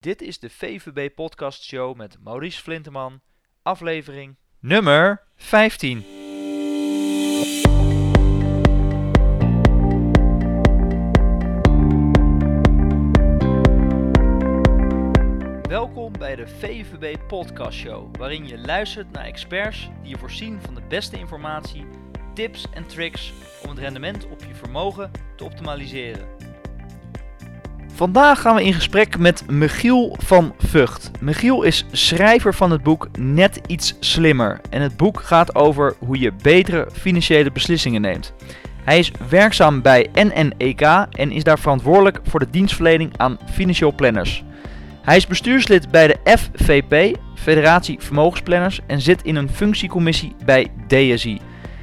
Dit is de VVB Podcast Show met Maurice Flinteman, aflevering nummer 15. Welkom bij de VVB Podcast Show, waarin je luistert naar experts die je voorzien van de beste informatie, tips en tricks om het rendement op je vermogen te optimaliseren. Vandaag gaan we in gesprek met Michiel van Vught. Michiel is schrijver van het boek Net iets slimmer. En het boek gaat over hoe je betere financiële beslissingen neemt. Hij is werkzaam bij NNEK en is daar verantwoordelijk voor de dienstverlening aan financieel planners. Hij is bestuurslid bij de FVP, Federatie Vermogensplanners, en zit in een functiecommissie bij DSI.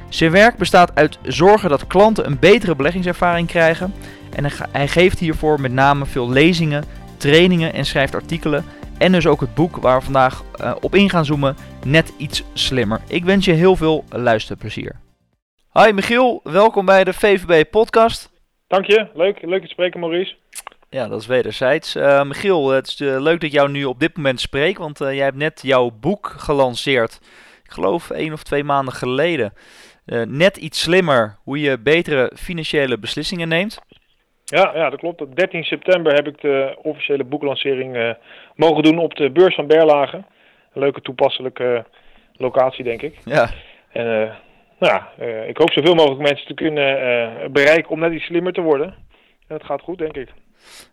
Zijn werk bestaat uit zorgen dat klanten een betere beleggingservaring krijgen en hij geeft hiervoor met name veel lezingen, trainingen en schrijft artikelen. En dus ook het boek waar we vandaag uh, op in gaan zoomen, net iets slimmer. Ik wens je heel veel luisterplezier. Hi Michiel, welkom bij de VVB podcast. Dank je, leuk, leuk te spreken Maurice. Ja, dat is wederzijds. Uh, Michiel, het is uh, leuk dat jou nu op dit moment spreek, want jij hebt net jouw boek gelanceerd. Ik geloof één of twee maanden geleden. net iets slimmer, hoe je betere financiële beslissingen neemt. Ja, ja, dat klopt. Op 13 september heb ik de officiële boeklancering uh, mogen doen op de beurs van Berlage. Een leuke toepasselijke locatie, denk ik. Ja. En uh, nou ja, uh, ik hoop zoveel mogelijk mensen te kunnen bereiken om net iets slimmer te worden. En dat gaat goed, denk ik.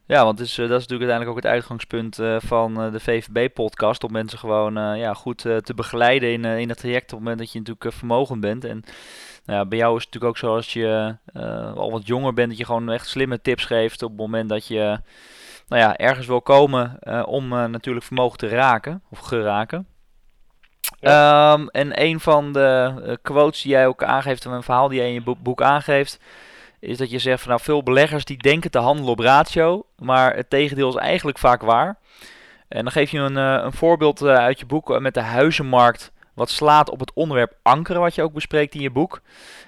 Ja, want dat is natuurlijk uiteindelijk ook het uitgangspunt van de VVB-podcast. Om mensen gewoon ja, goed te begeleiden in, in het traject op het moment dat je natuurlijk vermogend bent. En nou ja, bij jou is het natuurlijk ook zo als je uh, al wat jonger bent, dat je gewoon echt slimme tips geeft op het moment dat je nou ja, ergens wil komen uh, om uh, natuurlijk vermogen te raken of geraken. Ja. Um, en een van de quotes die jij ook aangeeft, en een verhaal die jij in je boek aangeeft, is dat je zegt van nou veel beleggers die denken te handelen op ratio, maar het tegendeel is eigenlijk vaak waar. En dan geef je een, een voorbeeld uit je boek met de huizenmarkt wat slaat op het onderwerp ankeren, wat je ook bespreekt in je boek.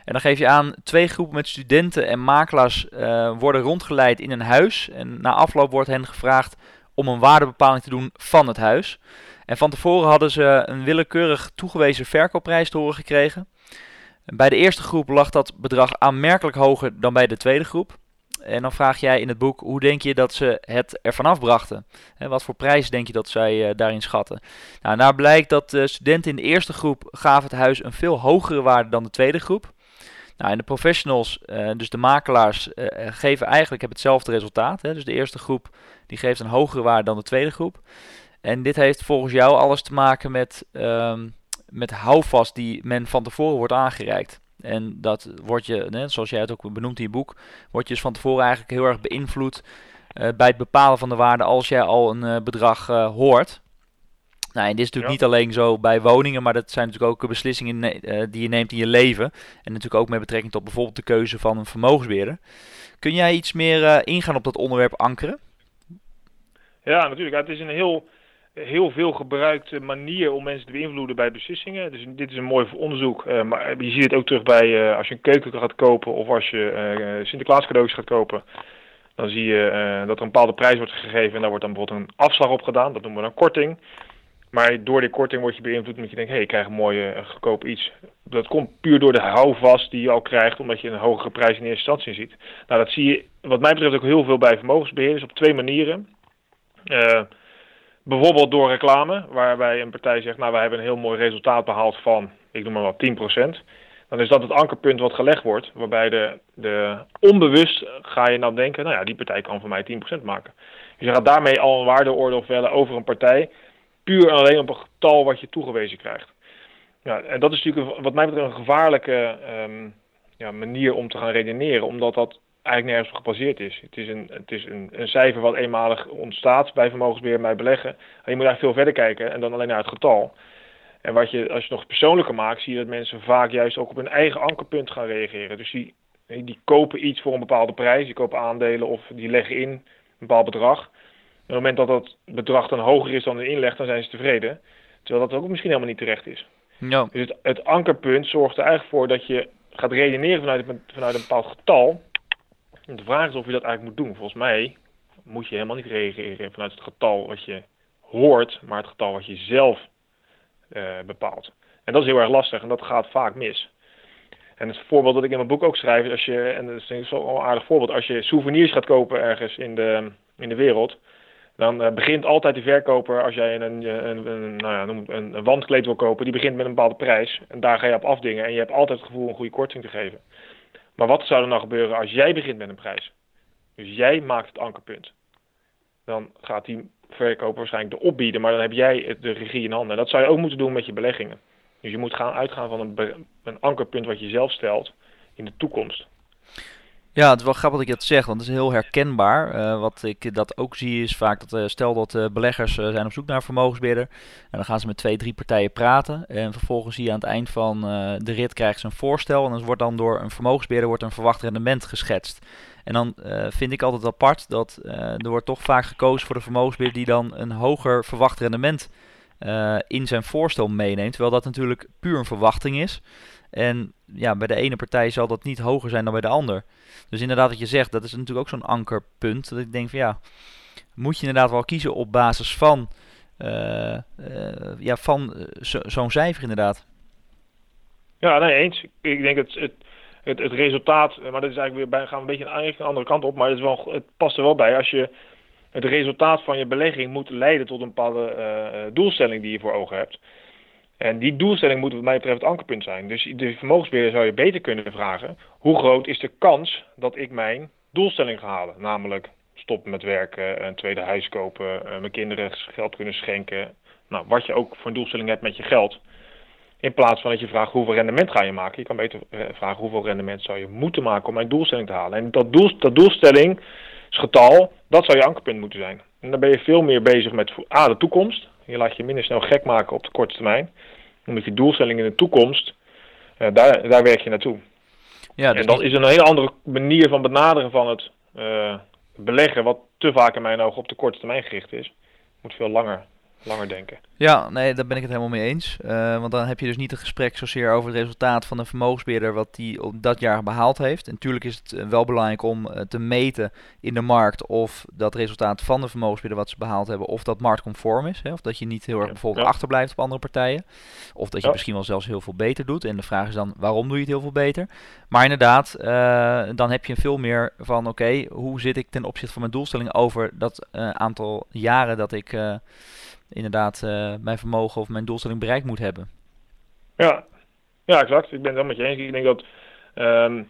En dan geef je aan, twee groepen met studenten en makelaars uh, worden rondgeleid in een huis. En na afloop wordt hen gevraagd om een waardebepaling te doen van het huis. En van tevoren hadden ze een willekeurig toegewezen verkoopprijs te horen gekregen. Bij de eerste groep lag dat bedrag aanmerkelijk hoger dan bij de tweede groep. En dan vraag jij in het boek, hoe denk je dat ze het ervan afbrachten? En wat voor prijs denk je dat zij uh, daarin schatten? Nou, daar blijkt dat de studenten in de eerste groep gaven het huis een veel hogere waarde dan de tweede groep. Nou, en de professionals, uh, dus de makelaars, uh, geven eigenlijk hetzelfde resultaat. Hè? Dus de eerste groep die geeft een hogere waarde dan de tweede groep. En dit heeft volgens jou alles te maken met, um, met houvast die men van tevoren wordt aangereikt. En dat wordt je, net zoals jij het ook benoemt in je boek, wordt je dus van tevoren eigenlijk heel erg beïnvloed uh, bij het bepalen van de waarde als jij al een uh, bedrag uh, hoort. Nou, en dit is natuurlijk ja. niet alleen zo bij woningen, maar dat zijn natuurlijk ook beslissingen die je neemt in je leven. En natuurlijk ook met betrekking tot bijvoorbeeld de keuze van een vermogensbeheerder. Kun jij iets meer ingaan op dat onderwerp ankeren? Ja, natuurlijk. Het is een heel heel veel gebruikte manier om mensen te beïnvloeden bij beslissingen. Dus dit is een mooi onderzoek. Uh, maar je ziet het ook terug bij uh, als je een keuken gaat kopen of als je uh, Sinterklaas cadeautjes gaat kopen. Dan zie je dat er een bepaalde prijs wordt gegeven en daar wordt dan bijvoorbeeld een afslag op gedaan. Dat noemen we een korting. Maar door die korting word je beïnvloed omdat je denkt, hé, hey, ik krijg een mooie goedkoop iets. Dat komt puur door de houvast die je al krijgt, omdat je een hogere prijs in eerste instantie ziet. Nou, dat zie je wat mij betreft ook heel veel bij vermogensbeheerders op twee manieren. Bijvoorbeeld door reclame, waarbij een partij zegt, nou wij hebben een heel mooi resultaat behaald van, ik noem maar wat, 10%. Dan is dat het ankerpunt wat gelegd wordt, waarbij de, de onbewust ga je dan denken, nou ja, die partij kan voor mij 10% maken. Dus je gaat daarmee al een waardeoordeel vellen over een partij, puur en alleen op een getal wat je toegewezen krijgt. Ja, en dat is natuurlijk wat mij betreft een gevaarlijke um, ja, manier om te gaan redeneren, omdat dat eigenlijk nergens op gebaseerd is. Het is, een, het is een, een cijfer wat eenmalig ontstaat bij vermogensbeheer, bij beleggen. En je moet eigenlijk veel verder kijken en dan alleen naar het getal. En wat je, als je nog persoonlijker maakt, zie je dat mensen vaak juist ook op hun eigen ankerpunt gaan reageren. Dus die, die kopen iets voor een bepaalde prijs, die kopen aandelen of die leggen in een bepaald bedrag. En op het moment dat dat bedrag dan hoger is dan de inleg, dan zijn ze tevreden. Terwijl dat ook misschien helemaal niet terecht is. Ja. Dus het, het ankerpunt zorgt er eigenlijk voor dat je gaat redeneren vanuit, vanuit een bepaald getal. De vraag is of je dat eigenlijk moet doen. Volgens mij moet je helemaal niet reageren vanuit het getal wat je hoort, maar het getal wat je zelf uh, bepaalt. En dat is heel erg lastig en dat gaat vaak mis. En het voorbeeld dat ik in mijn boek ook schrijf als je, en dat is een aardig voorbeeld, als je souvenirs gaat kopen ergens in de, in de wereld, dan uh, begint altijd de verkoper, als jij een, een, een, nou ja, een, een wandkleed wil kopen, die begint met een bepaalde prijs. En daar ga je op afdingen en je hebt altijd het gevoel een goede korting te geven. Maar wat zou er nou gebeuren als jij begint met een prijs? Dus jij maakt het ankerpunt. Dan gaat die verkoper waarschijnlijk de opbieden, maar dan heb jij de regie in handen. En dat zou je ook moeten doen met je beleggingen. Dus je moet gaan uitgaan van een, een ankerpunt wat je zelf stelt in de toekomst. Ja, het is wel grappig dat je dat zegt, want het is heel herkenbaar. Uh, wat ik dat ook zie is vaak dat, uh, stel dat uh, beleggers zijn op zoek naar een vermogensbeheerder. En dan gaan ze met twee, drie partijen praten. En vervolgens zie je aan het eind van de rit krijgen ze een voorstel. En dan wordt dan door een vermogensbeheerder wordt een verwacht rendement geschetst. En dan vind ik altijd apart dat er wordt toch vaak gekozen voor de vermogensbeheerder die dan een hoger verwacht rendement in zijn voorstel meeneemt. Terwijl dat natuurlijk puur een verwachting is. En ja, bij de ene partij zal dat niet hoger zijn dan bij de ander. Dus inderdaad, wat je zegt, dat is natuurlijk ook zo'n ankerpunt. Dat ik denk van ja, moet je inderdaad wel kiezen op basis van, uh, uh, ja, van eh, zo'n cijfer inderdaad. Ja, nee, eens. Ik denk het, het, het, het resultaat, maar dat is eigenlijk weer bij, gaan we een beetje een andere kant op, maar het, is wel, het past er wel bij. Als je het resultaat van je belegging moet leiden tot een bepaalde doelstelling die je voor ogen hebt. En die doelstelling moet wat mij betreft het ankerpunt zijn. Dus de vermogensbeheerder zou je beter kunnen vragen: hoe groot is de kans dat ik mijn doelstelling ga halen? Namelijk stoppen met werken, een tweede huis kopen, eh, mijn kinderen geld kunnen schenken. Nou, wat je ook voor een doelstelling hebt met je geld. In plaats van dat je vraagt hoeveel rendement ga je maken. Je kan beter eh, vragen hoeveel rendement zou je moeten maken om mijn doelstelling te halen. En dat, doel, dat doelstellingsgetal, dat zou je ankerpunt moeten zijn. En dan ben je veel meer bezig met A, de toekomst. Je laat je minder snel gek maken op de korte termijn. Omdat je doelstelling in de toekomst, uh, daar, daar werk je naartoe. Ja, dus en dat is een hele andere manier van benaderen van het uh, beleggen, wat te vaak in mijn ogen op de korte termijn gericht is. Moet veel langer langer denken. Ja, nee, daar ben ik het helemaal mee eens. Uh, want dan heb je dus niet een gesprek zozeer over het resultaat van een vermogensbeheerder wat die op dat jaar behaald heeft. En natuurlijk is het eh, wel belangrijk om uh, te meten in de markt of dat resultaat van de vermogensbeheerder wat ze behaald hebben, of dat marktconform is. Hè? Of dat je niet heel erg bijvoorbeeld ja. achterblijft op andere partijen. Of dat je ja. misschien wel zelfs heel veel beter doet. En de vraag is dan, waarom doe je het heel veel beter? Maar inderdaad, dan heb je veel meer van, oké, okay, hoe zit ik ten opzichte van mijn doelstelling over dat aantal jaren dat ik inderdaad mijn vermogen of mijn doelstelling bereikt moet hebben. Ja, ja exact. Ik ben het wel met je eens. Ik denk dat um,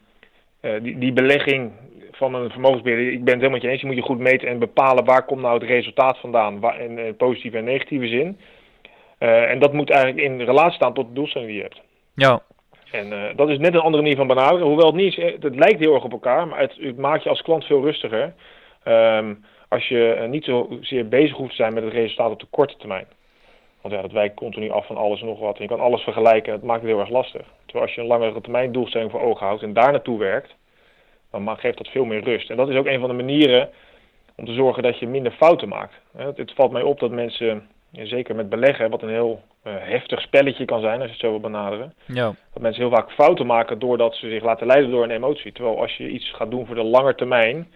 uh, die, die belegging van een vermogensbeheerder, ik ben het helemaal met je eens. Je moet je goed meten en bepalen waar komt nou het resultaat vandaan, waar, in, in positieve en negatieve zin. Uh, en dat moet eigenlijk in relatie staan tot de doelstelling die je hebt. Ja. En uh, dat is net een andere manier van benaderen. Hoewel het niet is, het lijkt heel erg op elkaar, maar het, het maakt je als klant veel rustiger. Um, als je eh, niet zozeer bezig hoeft te zijn met het resultaat op de korte termijn. Want ja, dat wijkt continu af van alles en nog wat. En je kan alles vergelijken dat maakt het heel erg lastig. Terwijl als je een langere termijn doelstelling voor ogen houdt en daar naartoe werkt, dan geeft dat veel meer rust. En dat is ook een van de manieren om te zorgen dat je minder fouten maakt. Het valt mij op dat mensen, zeker met beleggen, wat een heel uh, heftig spelletje kan zijn als je het zo wil benaderen. Ja. Dat mensen heel vaak fouten maken doordat ze zich laten leiden door een emotie. Terwijl als je iets gaat doen voor de lange termijn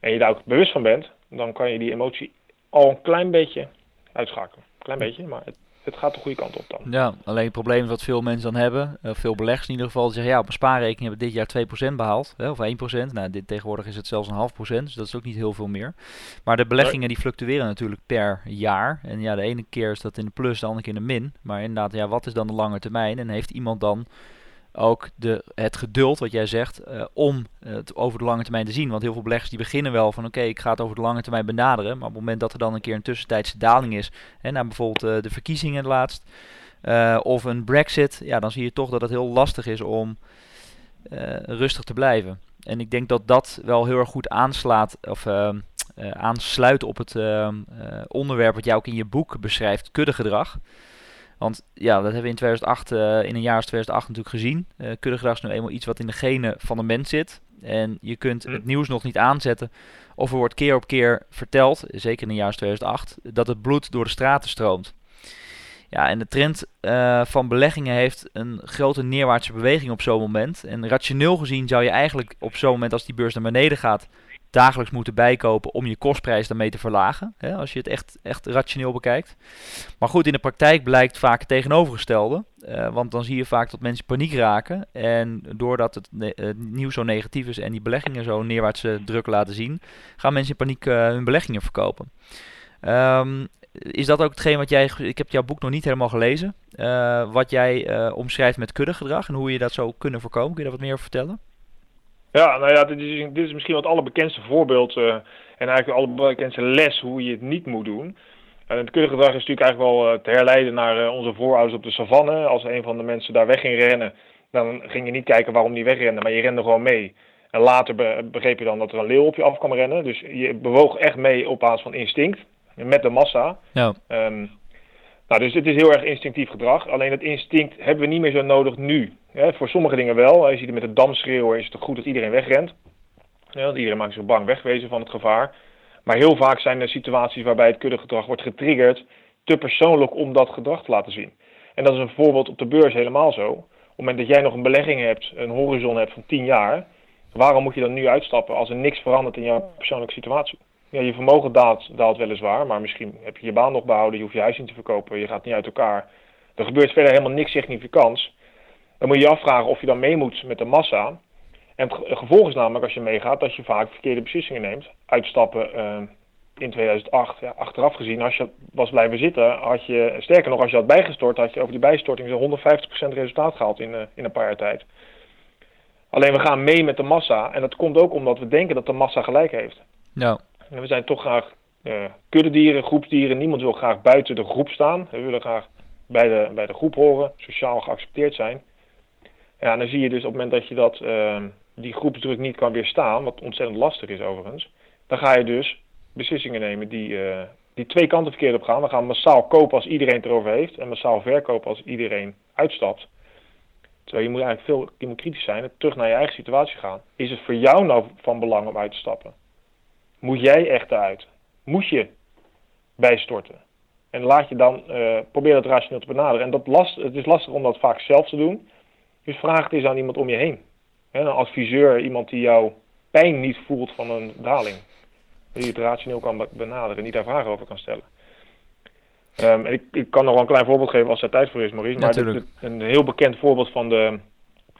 en je daar ook bewust van bent, dan kan je die emotie al een klein beetje uitschakelen. Klein beetje, maar het, het gaat de goede kant op dan. Ja, alleen het probleem is wat veel mensen dan hebben, uh, veel beleggers in ieder geval, die zeggen ja, op een spaarrekening hebben we dit jaar 2% behaald, hè, of 1%. Nou, dit, tegenwoordig is het zelfs een half procent, dus dat is ook niet heel veel meer. Maar de beleggingen die fluctueren natuurlijk per jaar. En ja, de ene keer is dat in de plus, de andere keer in de min. Maar inderdaad, ja, wat is dan de lange termijn? En heeft iemand dan ook de, het geduld, wat jij zegt, uh, om het over de lange termijn te zien. Want heel veel beleggers die beginnen wel van oké, ik ga het over de lange termijn benaderen. Maar op het moment dat er dan een keer een tussentijdse daling is, hè, naar bijvoorbeeld uh, de verkiezingen laatst, of een brexit, ja, dan zie je toch dat het heel lastig is om rustig te blijven. En ik denk dat dat wel heel erg goed aanslaat, of aansluit op het onderwerp wat jij ook in je boek beschrijft, kuddegedrag. Want ja, dat hebben we in 2008, uh, eh, in een jaar als 2008 natuurlijk gezien. Uh, kuddegedrag is nu eenmaal iets wat in de genen van de mens zit. En je kunt hm. het nieuws nog niet aanzetten. Of er wordt keer op keer verteld, zeker in een jaar als 2008, dat het bloed door de straten stroomt. Ja, en de trend uh, van beleggingen heeft een grote neerwaartse beweging op zo'n moment. En rationeel gezien zou je eigenlijk op zo'n moment, als die beurs naar beneden gaat, dagelijks moeten bijkopen om je kostprijs daarmee te verlagen. Hè, als je het echt, echt rationeel bekijkt. Maar goed, in de praktijk blijkt vaak het tegenovergestelde. Uh, want dan zie je vaak dat mensen paniek raken. En doordat het, nieuws zo negatief is en die beleggingen zo neerwaartse druk laten zien, gaan mensen in paniek uh, hun beleggingen verkopen. Um, is dat ook hetgeen wat jij, ik heb jouw boek nog niet helemaal gelezen, wat jij omschrijft met kuddegedrag en hoe je dat zou kunnen voorkomen? Kun je daar wat meer over vertellen? Ja, nou ja, dit is, dit is misschien wat het allerbekendste voorbeeld uh, en eigenlijk de allerbekendste les hoe je het niet moet doen. En het kuddegedrag is natuurlijk eigenlijk wel te herleiden naar onze voorouders op de savanne. Als een van de mensen daar weg ging rennen, dan ging je niet kijken waarom die wegrende, maar je rende gewoon mee. En later begreep je dan dat er een leeuw op je af kwam rennen. Dus je bewoog echt mee op basis van instinct met de massa. Ja. Um, nou, dus het is heel erg instinctief gedrag. Alleen het instinct hebben we niet meer zo nodig nu. voor sommige dingen wel. Je ziet met het damschreeuwen is het goed dat iedereen wegrent. Ja, iedereen maakt zich bang wegwezen van het gevaar. Maar heel vaak zijn er situaties waarbij het kuddegedrag wordt getriggerd te persoonlijk om dat gedrag te laten zien. En dat is een voorbeeld op de beurs helemaal zo. Op het moment dat jij nog een belegging hebt, een horizon hebt van 10 jaar, waarom moet je dan nu uitstappen als er niks verandert in jouw persoonlijke situatie? Ja, je vermogen daalt, daalt weliswaar, maar misschien heb je je baan nog behouden, je hoeft je huis niet te verkopen, je gaat niet uit elkaar. Er gebeurt verder helemaal niks significants. Dan moet je je afvragen of je dan mee moet met de massa. En het gevolg is namelijk als je meegaat dat je vaak verkeerde beslissingen neemt. Uitstappen uh, in 2008, ja, achteraf gezien, als je was blijven zitten, had je, sterker nog, als je had bijgestort, had je over die bijstorting zo'n 150% resultaat gehaald in, uh, in een paar jaar tijd. Alleen we gaan mee met de massa en dat komt ook omdat we denken dat de massa gelijk heeft. Ja. En we zijn toch graag uh, kuddedieren, groepsdieren. Niemand wil graag buiten de groep staan. We willen graag bij de, bij de groep horen, sociaal geaccepteerd zijn. Ja, en dan zie je dus op het moment dat je dat, uh, die groepsdruk niet kan weerstaan, wat ontzettend lastig is overigens, dan ga je dus beslissingen nemen die, uh, die twee kanten verkeerd op gaan. We gaan massaal kopen als iedereen het erover heeft en massaal verkopen als iedereen uitstapt. Terwijl je moet eigenlijk veel kritisch zijn en terug naar je eigen situatie gaan. Is het voor jou nou van belang om uit te stappen? Moet jij echt uit? Moet je bijstorten? En laat je dan, uh, probeer dat rationeel te benaderen. En dat last, het is lastig om dat vaak zelf te doen. Dus vraag het eens aan iemand om je heen. een adviseur, iemand die jouw pijn niet voelt van een daling. Die het rationeel kan benaderen en niet daar vragen over kan stellen. Um, en ik, ik, kan nog wel een klein voorbeeld geven als er tijd voor is, Maurice. Maar dit, een heel bekend voorbeeld van de,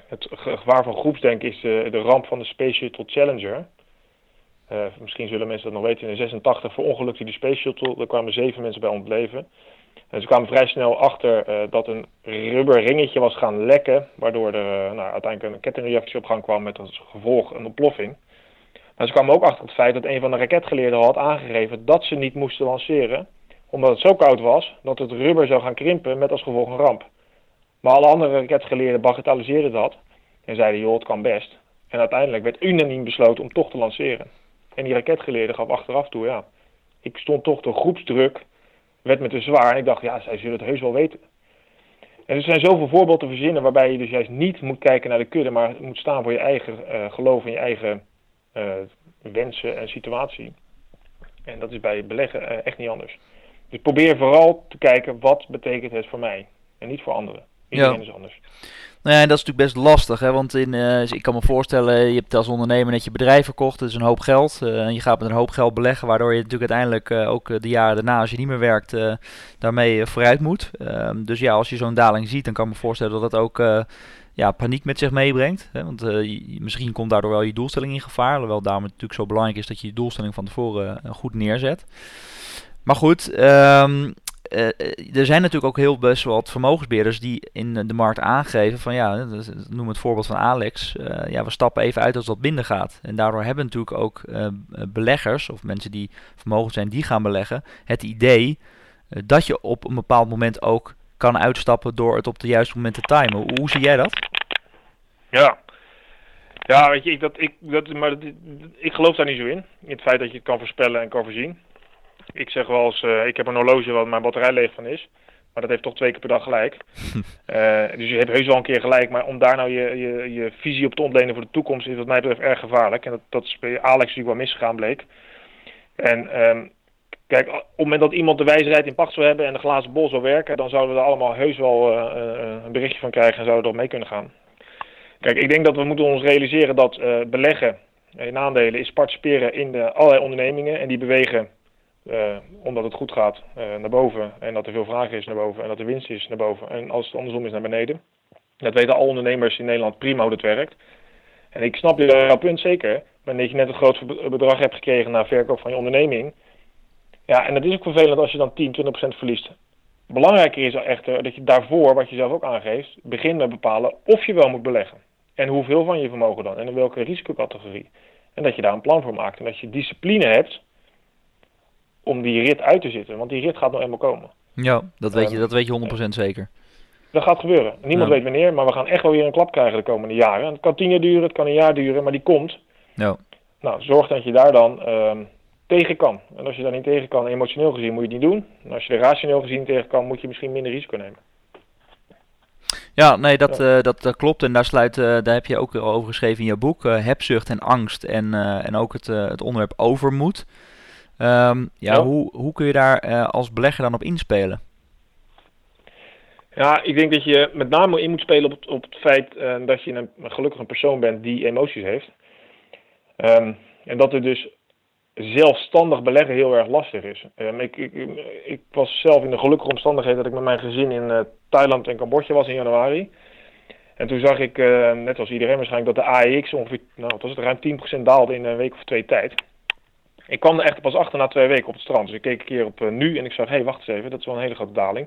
het gevaar van groepsdenken is de, de ramp van de Space Shuttle Challenger. Uh, misschien zullen mensen dat nog weten. In 86 verongelukte die Space Shuttle. Er kwamen zeven mensen bij om het leven. En ze kwamen vrij snel achter uh, dat een rubber ringetje was gaan lekken. Waardoor er uh, nou, uiteindelijk een kettingreactie op gang kwam met als gevolg een ontploffing. Maar ze kwamen ook achter het feit dat een van de raketgeleerden had aangegeven dat ze niet moesten lanceren. Omdat het zo koud was dat het rubber zou gaan krimpen met als gevolg een ramp. Maar alle andere raketgeleerden bagatelliseerden dat. En zeiden joh het kan best. En uiteindelijk werd unaniem besloten om toch te lanceren. En die raketgeleerde gaf achteraf toe, ja, ik stond toch de groepsdruk, werd me te zwaar. En ik dacht, ja, zij zullen het heus wel weten. En er zijn zoveel voorbeelden te verzinnen waarbij je dus juist niet moet kijken naar de kudde, maar moet staan voor je eigen uh, geloof en je eigen uh, wensen en situatie. En dat is bij beleggen uh, echt niet anders. Dus probeer vooral te kijken wat betekent het voor mij en niet voor anderen. Iedereen ja. is anders. Nou ja, dat is natuurlijk best lastig, hè? want in, uh, ik kan me voorstellen, je hebt als ondernemer net je bedrijf verkocht, dat is een hoop geld. Uh, en je gaat met een hoop geld beleggen, waardoor je natuurlijk uiteindelijk uh, ook de jaren daarna, als je niet meer werkt, daarmee vooruit moet. Ehm, dus ja, als je zo'n daling ziet, dan kan ik me voorstellen dat dat ook ja, paniek met zich meebrengt. Hè? Want misschien komt daardoor wel je doelstelling in gevaar, hoewel daarom natuurlijk zo belangrijk is dat je je doelstelling van tevoren goed neerzet. Maar goed, um, uh, er zijn natuurlijk ook heel best wat vermogensbeheerders die in de markt aangeven van ja, noem het voorbeeld van Alex, uh, ja, we stappen even uit als dat minder gaat. En daardoor hebben natuurlijk ook beleggers of mensen die vermogen zijn die gaan beleggen, het idee dat je op een bepaald moment ook kan uitstappen door het op de juiste moment te timen. Hoe, hoe zie jij dat? Ja, ja, weet je, ik, dat, ik, dat, maar dat, ik geloof daar niet zo in. In het feit dat je het kan voorspellen en kan voorzien. Ik zeg wel eens, uh, ik heb een horloge waar mijn batterij leeg van is. Maar dat heeft toch twee keer per dag gelijk. uh, dus je hebt heus wel een keer gelijk. Maar om daar nou je, je, je visie op te ontlenen voor de toekomst is wat mij betreft erg gevaarlijk. En dat, dat is bij Alex natuurlijk wel misgegaan bleek. En um, kijk, op het moment dat iemand de wijsheid in pacht zou hebben en de glazen bol zou werken, dan zouden we er allemaal heus wel uh, een berichtje van krijgen en zouden we erop mee kunnen gaan. Kijk, ik denk dat we moeten ons realiseren dat beleggen in aandelen is participeren in de allerlei ondernemingen. En die bewegen, omdat het goed gaat, naar boven. En dat er veel vraag is naar boven. En dat er winst is naar boven. En als het andersom is naar beneden. Dat weten alle ondernemers in Nederland prima hoe dat werkt. En ik snap jouw punt zeker. Maar dat je net een groot bedrag hebt gekregen na verkoop van je onderneming. Ja, en dat is ook vervelend als je dan 10, 20% verliest. Belangrijker is echter dat je daarvoor, wat je zelf ook aangeeft, begint met bepalen of je wel moet beleggen. En hoeveel van je vermogen dan en in welke risicocategorie. En dat je daar een plan voor maakt. En dat je discipline hebt om die rit uit te zitten. Want die rit gaat nog eenmaal komen. Ja, dat weet je, dat weet je 100% zeker. Dat gaat gebeuren. Niemand weet wanneer, maar we gaan echt wel weer een klap krijgen de komende jaren. het kan tien jaar duren, het kan een jaar duren, maar die komt. Ja. Nou, zorg dat je daar dan ehm, tegen kan. En als je daar niet tegen kan, emotioneel gezien, moet je het niet doen. En als je er rationeel gezien tegen kan, moet je misschien minder risico nemen. Ja, nee, dat, eh, dat, dat, klopt. En daar, sluit, uh, daar heb je ook over geschreven in je boek. Uh, hebzucht en angst en, en ook het, het onderwerp overmoed. Um, ja, ja, Hoe, hoe kun je daar als belegger dan op inspelen? Ja, ik denk dat je met name in moet spelen op, op het feit dat je een, gelukkig een persoon bent die emoties heeft. Um, en dat er dus zelfstandig beleggen heel erg lastig is. Um, ik, ik, ik, was zelf in de gelukkige omstandigheid dat ik met mijn gezin in uh, Thailand en Cambodja was in januari. En toen zag ik, uh, net als iedereen waarschijnlijk, dat de AEX ongeveer, nou was het, ruim 10% daalde in een week of twee tijd. Ik kwam er echt pas achter na twee weken op het strand. Dus ik keek een keer op uh, nu en ik zag, hé, hey, wacht eens even, dat is wel een hele grote daling.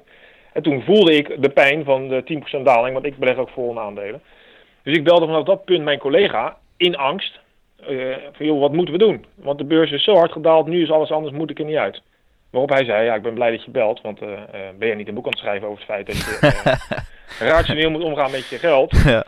En toen voelde ik de pijn van de 10% daling, want ik beleg ook vol in aandelen. Dus ik belde vanaf dat punt mijn collega in angst uh, van joh, wat moeten we doen? Want de beurs is zo hard gedaald, nu is alles anders, moet ik er niet uit. Waarop hij zei, ja, ik ben blij dat je belt, want uh, ben je niet een boek aan het schrijven over het feit dat je rationeel moet omgaan met je geld. Ja.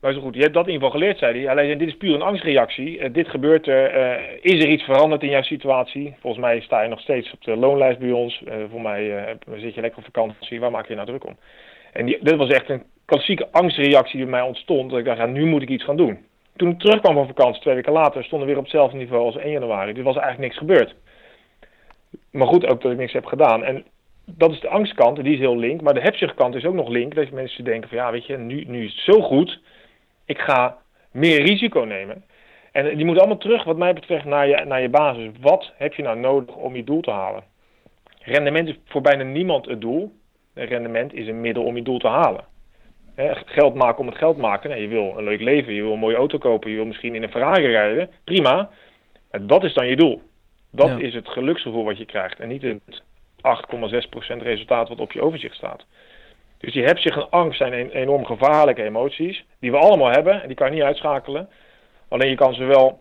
Maar zo goed, je hebt dat in ieder geval geleerd, zei hij. Zei, dit is puur een angstreactie. dit gebeurt er. is er iets veranderd in jouw situatie? Volgens mij sta je nog steeds op de loonlijst bij ons. voor mij zit je lekker op vakantie. Waar maak je nou druk om? En dit was echt een klassieke angstreactie die bij mij ontstond. Dat ik dacht, nu moet ik iets gaan doen. Toen ik terugkwam van vakantie, twee weken later, stonden we weer op hetzelfde niveau als 1 januari. Dus was eigenlijk niks gebeurd. Maar goed, ook dat ik niks heb gedaan. En dat is de angstkant, die is heel link. Maar de hebzuchtkant is ook nog link. Dat mensen denken van ja, weet je, nu, nu is het zo goed. Ik ga meer risico nemen. En die moet allemaal terug, wat mij betreft, naar je, naar je basis. Wat heb je nou nodig om je doel te halen? Rendement is voor bijna niemand het doel. Rendement is een middel om je doel te halen geld maken om het geld maken. Nee, je wil een leuk leven, je wil een mooie auto kopen, je wil misschien in een Ferrari rijden. Prima. Maar dat is dan je doel. Dat is het geluksgevoel wat je krijgt. En niet het 8,6% resultaat wat op je overzicht staat. Dus hebt zich een angst zijn enorm gevaarlijke emoties. Die we allemaal hebben. En die kan je niet uitschakelen. Alleen je kan ze wel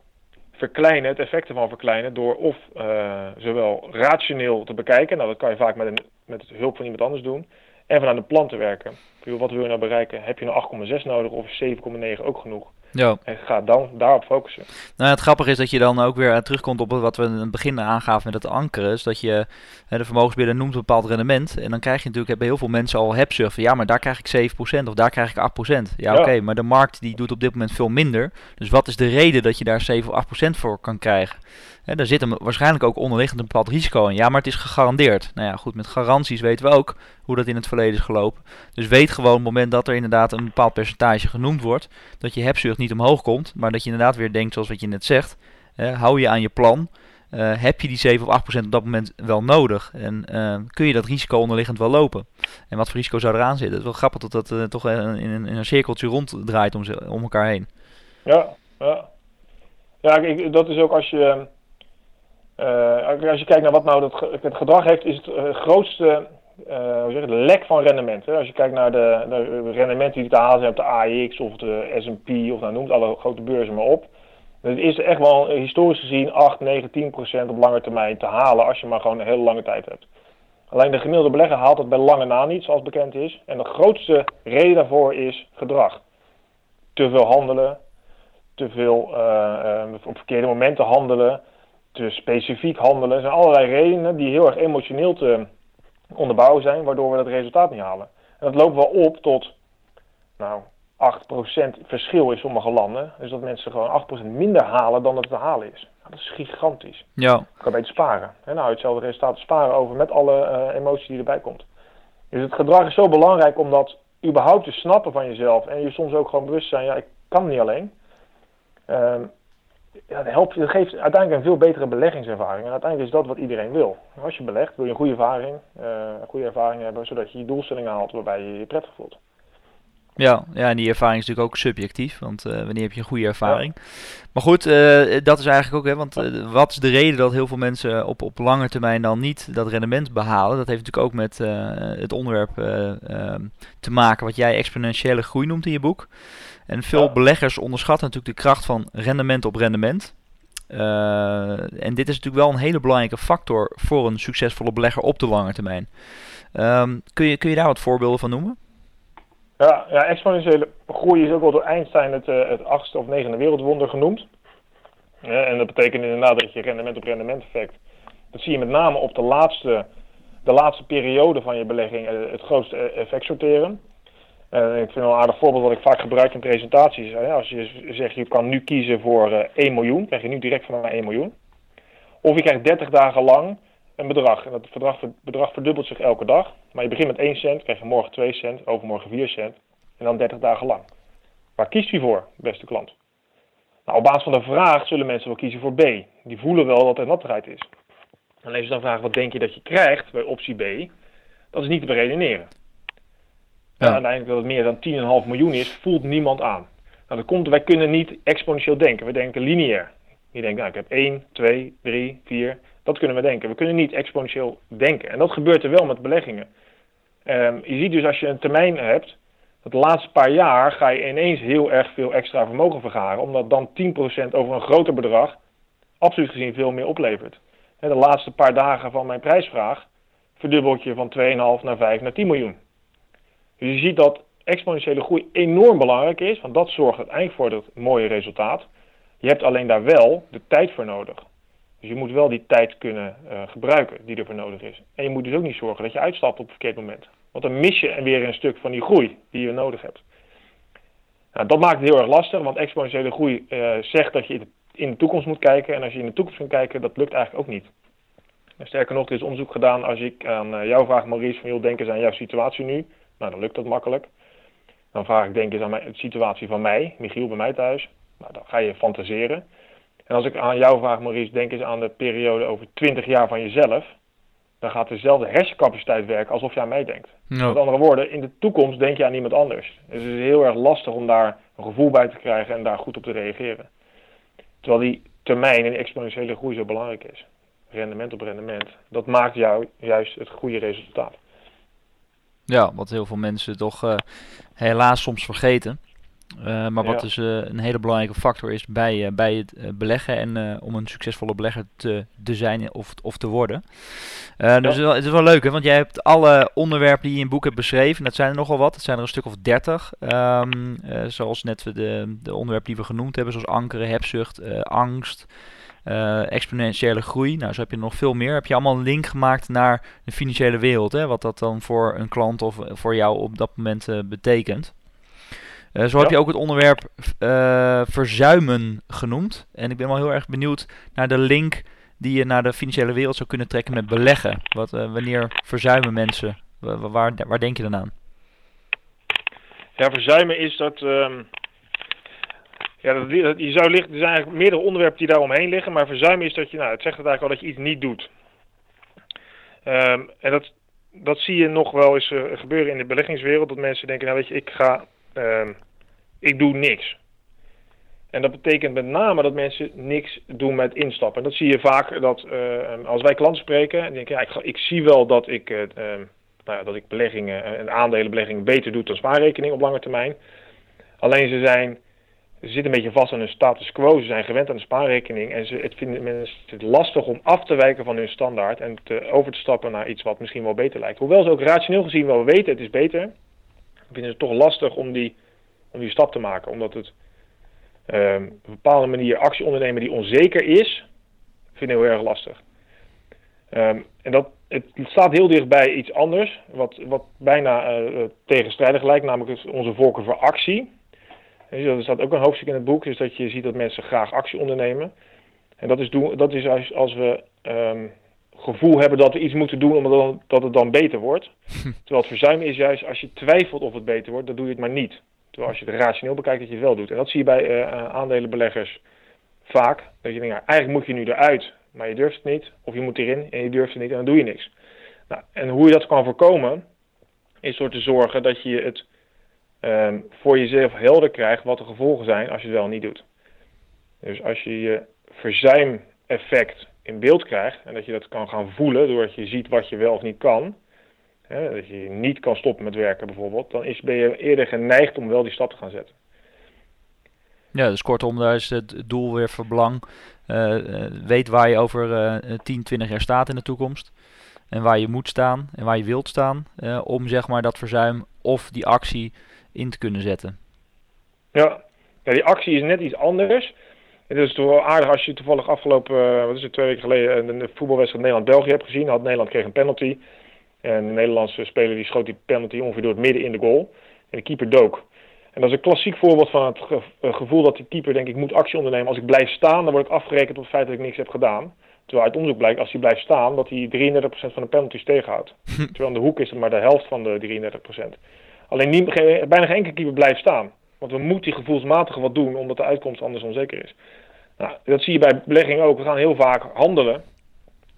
verkleinen, het effect ervan verkleinen. Door of uh, zowel rationeel te bekijken. Nou dat kan je vaak met, een, met hulp van iemand anders doen. En vanuit een plan te werken wat wil je nou bereiken? Heb je een 8,6 nodig of is 7,9 ook genoeg? Ja. En ga dan daarop focussen. Nou, het grappige is dat je dan ook weer terugkomt op wat we in het begin aangaven met het ankeren. Is dat je de vermogensbeheerder noemt een bepaald rendement. En dan krijg je natuurlijk, hebben heel veel mensen al hebsurfen. Ja, maar daar krijg ik 7% of daar krijg ik 8%. Ja, oké, maar de markt die doet op dit moment veel minder. Dus wat is de reden dat je daar 7 of 8% voor kan krijgen? He, daar zit hem waarschijnlijk ook onderliggend een bepaald risico in. Ja, maar het is gegarandeerd. Nou ja, goed, met garanties weten we ook hoe dat in het verleden is gelopen. Dus weet gewoon op het moment dat er inderdaad een bepaald percentage genoemd wordt, dat je hebzucht niet omhoog komt, maar dat je inderdaad weer denkt zoals wat je net zegt. hou je aan je plan. Uh, heb je die 7 of 8 procent op dat moment wel nodig? En uh, kun je dat risico onderliggend wel lopen? En wat voor risico zou eraan zitten? Het is wel grappig dat dat uh, toch in, in, in, een cirkeltje ronddraait om, om elkaar heen. Ja, ja. ja ik, dat is ook als je uh, als je kijkt naar wat nou dat, het gedrag heeft, is het uh, grootste uh, hoe zeg lek van rendement. Hè? Als je kijkt naar de, de rendementen die te halen zijn op de AEX of de S&P of nou noemt alle grote beurzen maar op. Het is echt wel historisch gezien 8, 9, 10 procent op lange termijn te halen als je maar gewoon een hele lange tijd hebt. Alleen de gemiddelde belegger haalt het bij lange na niet, zoals bekend is. En de grootste reden daarvoor is gedrag. Te veel handelen, te veel op verkeerde momenten handelen, te specifiek handelen. Er zijn allerlei redenen die heel erg emotioneel te onderbouwen zijn, waardoor we dat resultaat niet halen. En dat loopt wel op tot nou, 8% verschil in sommige landen. Dus dat mensen gewoon 8% minder halen dan het te halen is. Nou, dat is gigantisch. Ja. kan beter sparen. En nou, hetzelfde resultaat sparen over met alle uh, emotie die erbij komt. Dus het gedrag is zo belangrijk om dat überhaupt te snappen van jezelf. En je soms ook gewoon bewust zijn, ja, ik kan niet alleen. Um, ja, dat, helpt, dat geeft uiteindelijk een veel betere beleggingservaring. En uiteindelijk is dat wat iedereen wil. Als je belegt, wil je een goede ervaring, uh, een goede ervaring hebben, zodat je je doelstellingen haalt waarbij je je prettig voelt. Ja, ja, en die ervaring is natuurlijk ook subjectief, want uh, wanneer heb je een goede ervaring? Maar goed, uh, dat is eigenlijk ook, hè, want uh, wat is de reden dat heel veel mensen op, op lange termijn dan niet dat rendement behalen? Dat heeft natuurlijk ook met het onderwerp ehm, te maken wat jij exponentiële groei noemt in je boek. En veel ja. beleggers onderschatten natuurlijk de kracht van rendement op rendement. en dit is natuurlijk wel een hele belangrijke factor voor een succesvolle belegger op de lange termijn. Um, kun, je, kun je daar wat voorbeelden van noemen? Ja, ja, exponentiële groei is ook wel door Einstein het, uh, het achtste of negende wereldwonder genoemd. En dat betekent inderdaad dat je rendement op rendement effect. Dat zie je met name op de laatste, de laatste periode van je belegging uh, het grootste effect sorteren. Ik vind een aardig voorbeeld wat ik vaak gebruik in presentaties. als je zegt je kan nu kiezen voor 1 miljoen, krijg je nu direct van mij 1 miljoen. Of je krijgt 30 dagen lang een bedrag. En dat bedrag, bedrag verdubbelt zich elke dag. Maar je begint met 1 cent, krijg je morgen 2 cent, overmorgen 4 cent. En dan 30 dagen lang. Waar kiest u voor, beste klant? Nou, op basis van de vraag zullen mensen wel kiezen voor B. Die voelen wel dat er nattigheid is. En als je dan vraagt wat denk je dat je krijgt bij optie B, dat is niet te beredeneren. Ja. uiteindelijk dat het meer dan 10,5 miljoen is, voelt niemand aan. Nou, dat komt, wij kunnen niet exponentieel denken, we denken lineair. Je denkt, nou, ik heb 1, 2, 3, 4, dat kunnen we denken. We kunnen niet exponentieel denken. En dat gebeurt er wel met beleggingen. Um, je ziet dus als je een termijn hebt, dat de laatste paar jaar ga je ineens heel erg veel extra vermogen vergaren. Omdat dan 10% over een groter bedrag absoluut gezien veel meer oplevert. de laatste paar dagen van mijn prijsvraag verdubbelt je van 2,5 naar 5 naar 10 miljoen. Dus je ziet dat exponentiële groei enorm belangrijk is, want dat zorgt uiteindelijk voor het mooie resultaat. Je hebt alleen daar wel de tijd voor nodig. Dus je moet wel die tijd kunnen uh, gebruiken die ervoor nodig is. En je moet dus ook niet zorgen dat je uitstapt op het verkeerd moment. Want dan mis je weer een stuk van die groei die je nodig hebt. Nou, dat maakt het heel erg lastig, want exponentiële groei uh, zegt dat je in de toekomst moet kijken. En als je in de toekomst moet kijken, dat lukt eigenlijk ook niet. Sterker nog, er is onderzoek gedaan als ik aan uh, jou vraag, Maurice, van joh, denk eens aan jouw situatie nu. Nou, dan lukt dat makkelijk. Dan vraag ik, denk eens aan mijn, de situatie van mij, Michiel bij mij thuis. Nou, dan ga je fantaseren. En als ik aan jou vraag, Maurice, denk eens aan de periode over 20 jaar van jezelf. Dan gaat dezelfde hersencapaciteit werken alsof je aan mij denkt. Met andere woorden, in de toekomst denk je aan iemand anders. Dus het is heel erg lastig om daar een gevoel bij te krijgen en daar goed op te reageren. Terwijl die termijn en die exponentiële groei zo belangrijk is. Rendement op rendement. Dat maakt jou juist het goede resultaat. Ja, wat heel veel mensen toch uh, helaas soms vergeten. Uh, maar wat dus uh, een hele belangrijke factor is bij, uh, bij het beleggen en om een succesvolle belegger te, te zijn of, of te worden. Dus het is, wel, het is wel leuk, hè, want jij hebt alle onderwerpen die je in je boek hebt beschreven, dat zijn er nogal wat, het zijn er een stuk of dertig. Um, zoals net de, de onderwerpen die we genoemd hebben, zoals ankeren, hebzucht, angst, exponentiële groei. Nou, zo heb je nog veel meer. Heb je allemaal een link gemaakt naar de financiële wereld, hè, wat dat dan voor een klant of voor jou op dat moment betekent. Uh, zo heb je ook het onderwerp uh, verzuimen genoemd. En ik ben wel heel erg benieuwd naar de link die je naar de financiële wereld zou kunnen trekken met beleggen. Wat, uh, wanneer verzuimen mensen? Waar, waar, denk je dan aan? Ja, verzuimen is dat. Um, ja, dat, dat, je zou liggen, er zijn eigenlijk meerdere onderwerpen die daaromheen liggen. Maar verzuimen is dat je, nou, het zegt het eigenlijk al dat je iets niet doet. Um, en dat, dat zie je nog wel eens gebeuren in de beleggingswereld. Dat mensen denken, nou weet je, ik ga uh, ik doe niks. En dat betekent met name dat mensen niks doen met instappen. En dat zie je vaak dat uh, als wij klanten spreken, en denk ja, ik, ik, zie wel dat ik, uh, nou ja, dat ik beleggingen en aandelenbeleggingen beter doe dan spaarrekening op lange termijn. Alleen ze zijn, ze zitten een beetje vast aan hun status quo. Ze zijn gewend aan de spaarrekening en ze, het vinden mensen het lastig om af te wijken van hun standaard en te, over te stappen naar iets wat misschien wel beter lijkt. Hoewel ze ook rationeel gezien wel weten het is beter, vinden ze het toch lastig om die om die stap te maken. Omdat het um, op een bepaalde manier actie ondernemen die onzeker is, vind ik heel erg lastig. Um, en dat, het staat heel dicht bij iets anders, wat, wat bijna uh, tegenstrijdig lijkt, namelijk onze voorkeur voor actie. En er staat ook een hoofdstuk in het boek, is dat je ziet dat mensen graag actie ondernemen. En dat is, doen, dat is als, als we um, gevoel hebben dat we iets moeten doen omdat dat het dan beter wordt. Terwijl het verzuim is juist als je twijfelt of het beter wordt, dan doe je het maar niet. Terwijl als je het rationeel bekijkt, dat je het wel doet. En dat zie je bij uh, aandelenbeleggers vaak. Dat je denkt, nou, eigenlijk moet je nu eruit, maar je durft het niet. Of je moet erin en je durft het niet en dan doe je niks. Nou, en hoe je dat kan voorkomen, is door te zorgen dat je het um, voor jezelf helder krijgt wat de gevolgen zijn als je het wel niet doet. Dus als je je verzuimeffect in beeld krijgt en dat je dat kan gaan voelen doordat je ziet wat je wel of niet kan, hè, dat je niet kan stoppen met werken bijvoorbeeld, dan is, ben je eerder geneigd om wel die stap te gaan zetten. Ja, dus kortom, daar is het doel weer voor belang. Uh, weet waar je over uh, 10, 20 jaar staat in de toekomst. En waar je moet staan en waar je wilt staan. Uh, om zeg maar dat verzuim of die actie in te kunnen zetten. Ja, ja die actie is net iets anders. Het is toch wel aardig als je toevallig afgelopen, wat is het, twee weken geleden, een voetbalwedstrijd Nederland-België hebt gezien. Had Nederland kreeg een penalty. En de Nederlandse speler die schoot die penalty ongeveer door het midden in de goal. En de keeper dook. En dat is een klassiek voorbeeld van het gevoel dat die keeper denkt ik moet actie ondernemen. Als ik blijf staan, dan word ik afgerekend op het feit dat ik niks heb gedaan. Terwijl uit onderzoek blijkt, als hij blijft staan, dat hij 33% van de penalties tegenhoudt. Terwijl in de hoek is het maar de helft van de 33%. Alleen niet, bijna geen enkele keeper blijft staan. Want we moeten gevoelsmatig wat doen, omdat de uitkomst anders onzeker is. Nou, dat zie je bij belegging ook. We gaan heel vaak handelen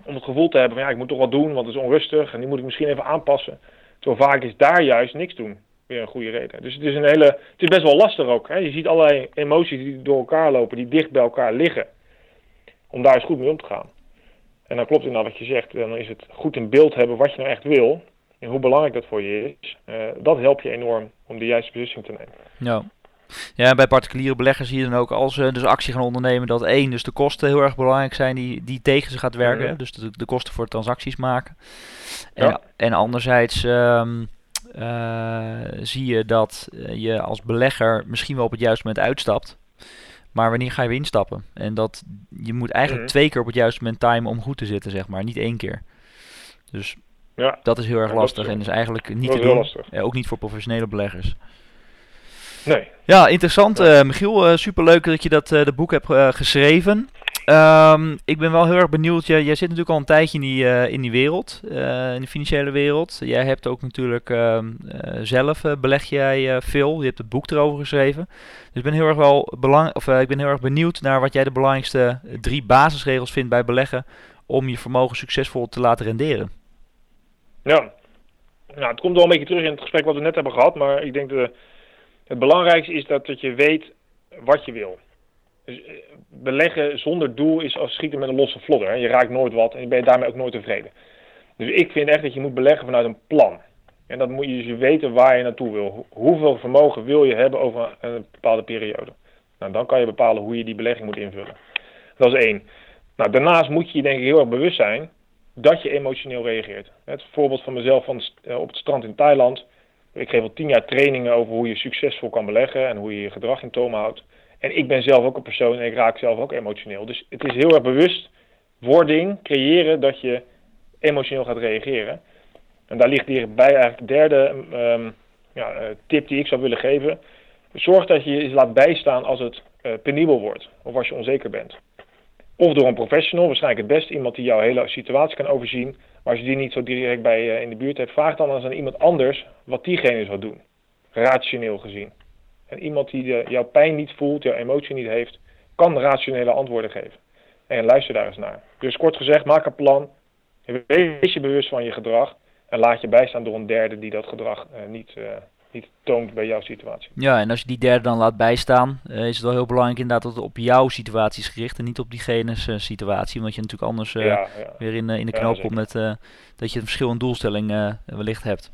om het gevoel te hebben van ja, ik moet toch wat doen, want het is onrustig en die moet ik misschien even aanpassen. Terwijl vaak is daar juist niks doen weer een goede reden. Dus het is, een hele, het is best wel lastig ook. Hè? Je ziet allerlei emoties die door elkaar lopen, die dicht bij elkaar liggen. Om daar eens goed mee om te gaan. En dan klopt inderdaad wat je zegt. Dan is het goed in beeld hebben wat je nou echt wil. En hoe belangrijk dat voor je is. Uh, dat helpt je enorm om de juiste beslissing te nemen. Ja. Ja, bij particuliere beleggers zie je dan ook als ze dus actie gaan ondernemen dat één, dus de kosten heel erg belangrijk zijn die, die tegen ze gaat werken. -hmm. Dus de, de, kosten voor transacties maken. En, ja. en anderzijds um, uh, zie je dat je als belegger misschien wel op het juiste moment uitstapt. Maar wanneer ga je weer instappen? En dat je moet eigenlijk mm. twee keer op het juiste moment timen om goed te zitten, zeg maar. Niet één keer. Dus ja. dat is heel erg ja, lastig. En is eigenlijk niet te doen. Ja, ook niet voor professionele beleggers. Nee. Ja, interessant. Uh, Michiel, uh, superleuk dat je dat uh, de boek hebt geschreven. Um, ik ben wel heel erg benieuwd. Jij, jij zit natuurlijk al een tijdje in die, in die wereld, in de financiële wereld. Jij hebt ook natuurlijk uh, zelf beleg jij veel. Je hebt het boek erover geschreven. Dus ik ben heel erg wel belang, of ik ben heel erg benieuwd naar wat jij de belangrijkste drie basisregels vindt bij beleggen om je vermogen succesvol te laten renderen. Ja, nou, het komt wel een beetje terug in het gesprek wat we net hebben gehad, maar ik denk dat het belangrijkste is dat, dat je weet wat je wil. Dus eh, beleggen zonder doel is als schieten met een losse vlodder. Je raakt nooit wat en je bent daarmee ook nooit tevreden. Dus ik vind echt dat je moet beleggen vanuit een plan. En dat moet je dus weten waar je naartoe wil. Hoeveel vermogen wil je hebben over een bepaalde periode. Nou, dan kan je bepalen hoe je die belegging moet invullen. Dat is één. Nou, daarnaast moet je je denk ik heel erg bewust zijn dat je emotioneel reageert. Het voorbeeld van mezelf van, uh, op het strand in Thailand. Ik geef al tien jaar trainingen over hoe je succesvol kan beleggen en hoe je je gedrag in toom houdt. En ik ben zelf ook een persoon en ik raak zelf ook emotioneel. Dus het is heel erg bewust wording, creëren dat je emotioneel gaat reageren. En daar ligt hierbij eigenlijk de derde um, ja, uh, tip die ik zou willen geven. Zorg dat je je laat bijstaan als het uh, penibel wordt of als je onzeker bent. Of door een professional, waarschijnlijk het beste, iemand die jouw hele situatie kan overzien. Maar als je die niet zo direct bij je in de buurt hebt, vraag dan eens aan iemand anders wat diegene zou doen. Rationeel gezien. En iemand die de, jouw pijn niet voelt, jouw emotie niet heeft, kan rationele antwoorden geven. En luister daar eens naar. Dus kort gezegd, maak een plan. Wees je bewust van je gedrag. En laat je bijstaan door een derde die dat gedrag uh, niet, niet toont bij jouw situatie. Ja, en als je die derde dan laat bijstaan, uh, is het wel heel belangrijk inderdaad dat het op jouw situatie is gericht en niet op diegene's situatie. Omdat je natuurlijk anders ja, ja. weer in, in de knoop ja, komt met dat je een verschil in doelstelling wellicht hebt.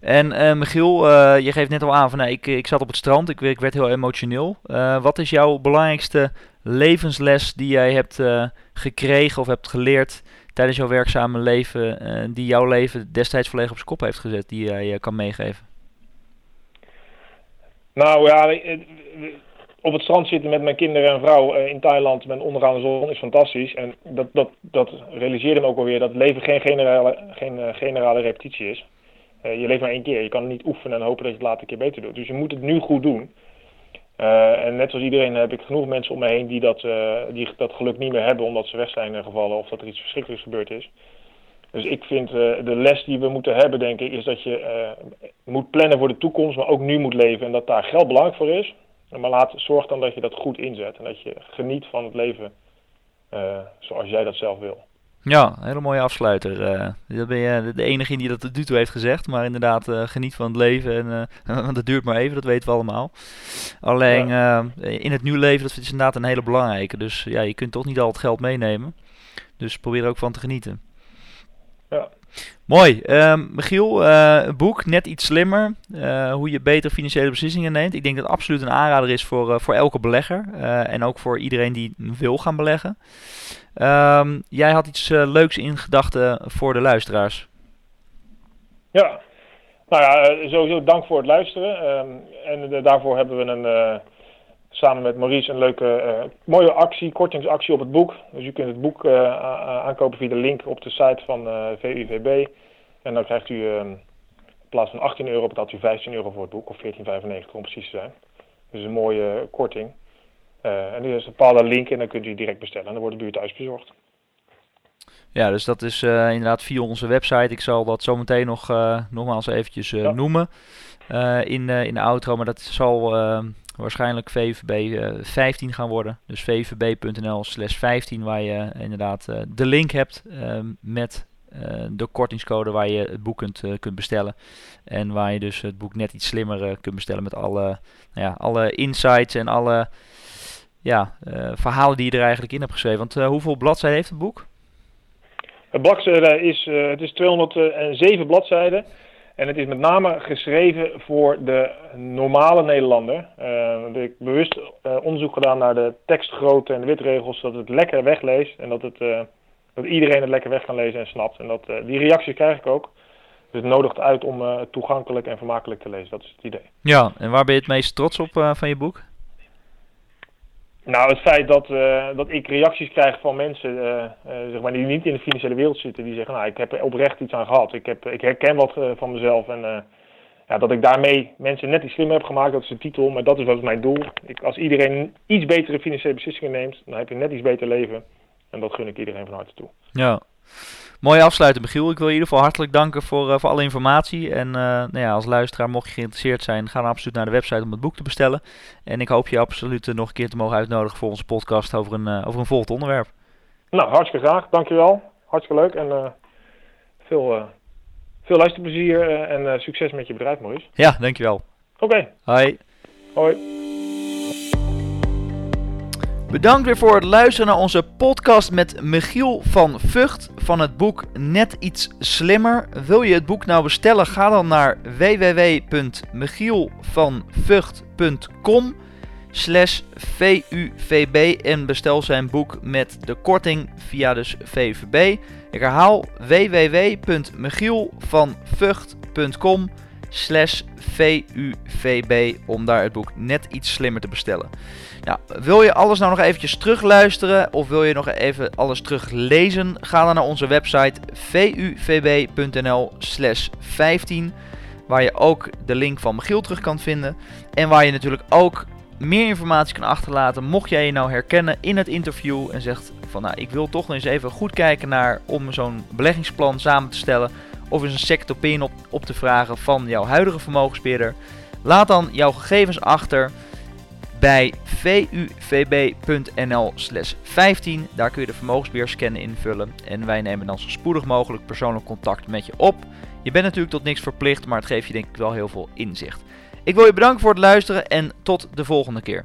En Michiel, je geeft net al aan van nou, ik, ik zat op het strand, ik, ik werd heel emotioneel. Wat is jouw belangrijkste levensles die jij hebt gekregen of hebt geleerd tijdens jouw werkzame leven, die jouw leven destijds volledig op zijn kop heeft gezet, die jij kan meegeven? Nou ja, op het strand zitten met mijn kinderen en vrouw in Thailand met onderaan de zon is fantastisch. En dat, dat, dat realiseerde me ook alweer dat leven geen generale, geen, generale repetitie is. Je leeft maar één keer. Je kan niet oefenen en hopen dat je het later een keer beter doet. Dus je moet het nu goed doen. En net zoals iedereen heb ik genoeg mensen om me heen die dat, die dat geluk niet meer hebben omdat ze weg zijn gevallen of dat er iets verschrikkelijks gebeurd is. Dus ik vind de les die we moeten hebben, denk ik, is dat je moet plannen voor de toekomst, maar ook nu moet leven. En dat daar geld belangrijk voor is. Maar laat, zorg dan dat je dat goed inzet en dat je geniet van het leven zoals jij dat zelf wil. Ja, een hele mooie afsluiter. Dat ben je de enige die dat tot nu toe heeft gezegd. Maar inderdaad, geniet van het leven. En, want dat duurt maar even, dat weten we allemaal. Alleen in het nieuwe leven, dat is inderdaad een hele belangrijke. Dus ja, je kunt toch niet al het geld meenemen. Dus probeer er ook van te genieten. Mooi. Um, Michiel, een boek, net iets slimmer. hoe je beter financiële beslissingen neemt. Ik denk dat het absoluut een aanrader is voor, voor elke belegger. en ook voor iedereen die wil gaan beleggen. Um, jij had iets uh, leuks in gedachten voor de luisteraars. Ja, nou ja, eh, sowieso dank voor het luisteren. Um, en uh, daarvoor hebben we een, uh, samen met Maurice een leuke, mooie actie, kortingsactie op het boek. Dus u kunt het boek aankopen via de link op de site van VUVB. En dan krijgt u um, in plaats van 18 euro betaalt u 15 euro voor het boek, of 14,95 om precies te zijn. Dus een mooie korting. Uh, en er is een bepaalde link en dan kunt u direct bestellen en dan wordt de buurt thuis bezorgd. Ja, dus dat is uh, inderdaad via onze website. Ik zal dat zometeen nog uh, nogmaals eventjes ja. noemen in, in de outro. Maar dat zal waarschijnlijk VVB 15 gaan worden. Dus vvb.nl slash 15 waar je inderdaad de link hebt met de kortingscode waar je het boek kunt, kunt bestellen. En waar je dus het boek net iets slimmer kunt bestellen met alle, nou ja, alle insights en alle ja, verhalen die je er eigenlijk in hebt geschreven. Want hoeveel bladzijden heeft het boek? Het bladzijde is, het is 207 bladzijden. En het is met name geschreven voor de normale Nederlander. ik heb bewust onderzoek gedaan naar de tekstgrootte en de witregels, zodat het lekker wegleest. En dat, het, dat iedereen het lekker weg kan lezen en snapt. En dat, die reacties krijg ik ook. Dus het nodigt uit om toegankelijk en vermakelijk te lezen. Dat is het idee. Ja, en waar ben je het meest trots op van je boek? Nou, het feit dat, uh, dat ik reacties krijg van mensen uh, uh, zeg maar, die niet in de financiële wereld zitten, die zeggen, nou, ik heb er oprecht iets aan gehad. Ik, heb, ik herken wat van mezelf en ja, dat ik daarmee mensen net iets slimmer heb gemaakt, dat is de titel, maar dat is wat mijn doel. Ik, als iedereen iets betere financiële beslissingen neemt, dan heb je net iets beter leven en dat gun ik iedereen van harte toe. Ja. Mooie afsluiten, Michiel. Ik wil je in ieder geval hartelijk danken voor, uh, voor alle informatie. En uh, nou ja, als luisteraar, mocht je geïnteresseerd zijn, ga dan absoluut naar de website om het boek te bestellen. En ik hoop je absoluut uh, nog een keer te mogen uitnodigen voor onze podcast over een, over een volgend onderwerp. Nou, hartstikke graag. Dankjewel. Hartstikke leuk en veel, veel luisterplezier en succes met je bedrijf, Maurice. Ja, dankjewel. Oké. Okay. Hoi. Hoi. Bedankt weer voor het luisteren naar onze podcast met Michiel van Vught van het boek Net iets slimmer. Wil je het boek nou bestellen? Ga dan naar www.michielvanvught.com slash VUVB en bestel zijn boek met de korting via dus VVB. Ik herhaal www.michielvanvught.com slash VUVB om daar het boek net iets slimmer te bestellen. Nou, wil je alles nou nog eventjes terugluisteren of wil je nog even alles teruglezen? Ga dan naar onze website vuvb.nl slash 15 waar je ook de link van Michiel terug kan vinden en waar je natuurlijk ook meer informatie kan achterlaten mocht jij je nou herkennen in het interview en zegt van nou ik wil toch eens even goed kijken naar om zo'n beleggingsplan samen te stellen of eens een second opinion op, op te vragen van jouw huidige vermogensbeheerder. Laat dan jouw gegevens achter bij vuvb.nl slash 15. Daar kun je de vermogensbeheerscan invullen en wij nemen dan zo spoedig mogelijk persoonlijk contact met je op. Je bent natuurlijk tot niks verplicht, maar het geeft je denk ik wel heel veel inzicht. Ik wil je bedanken voor het luisteren en tot de volgende keer.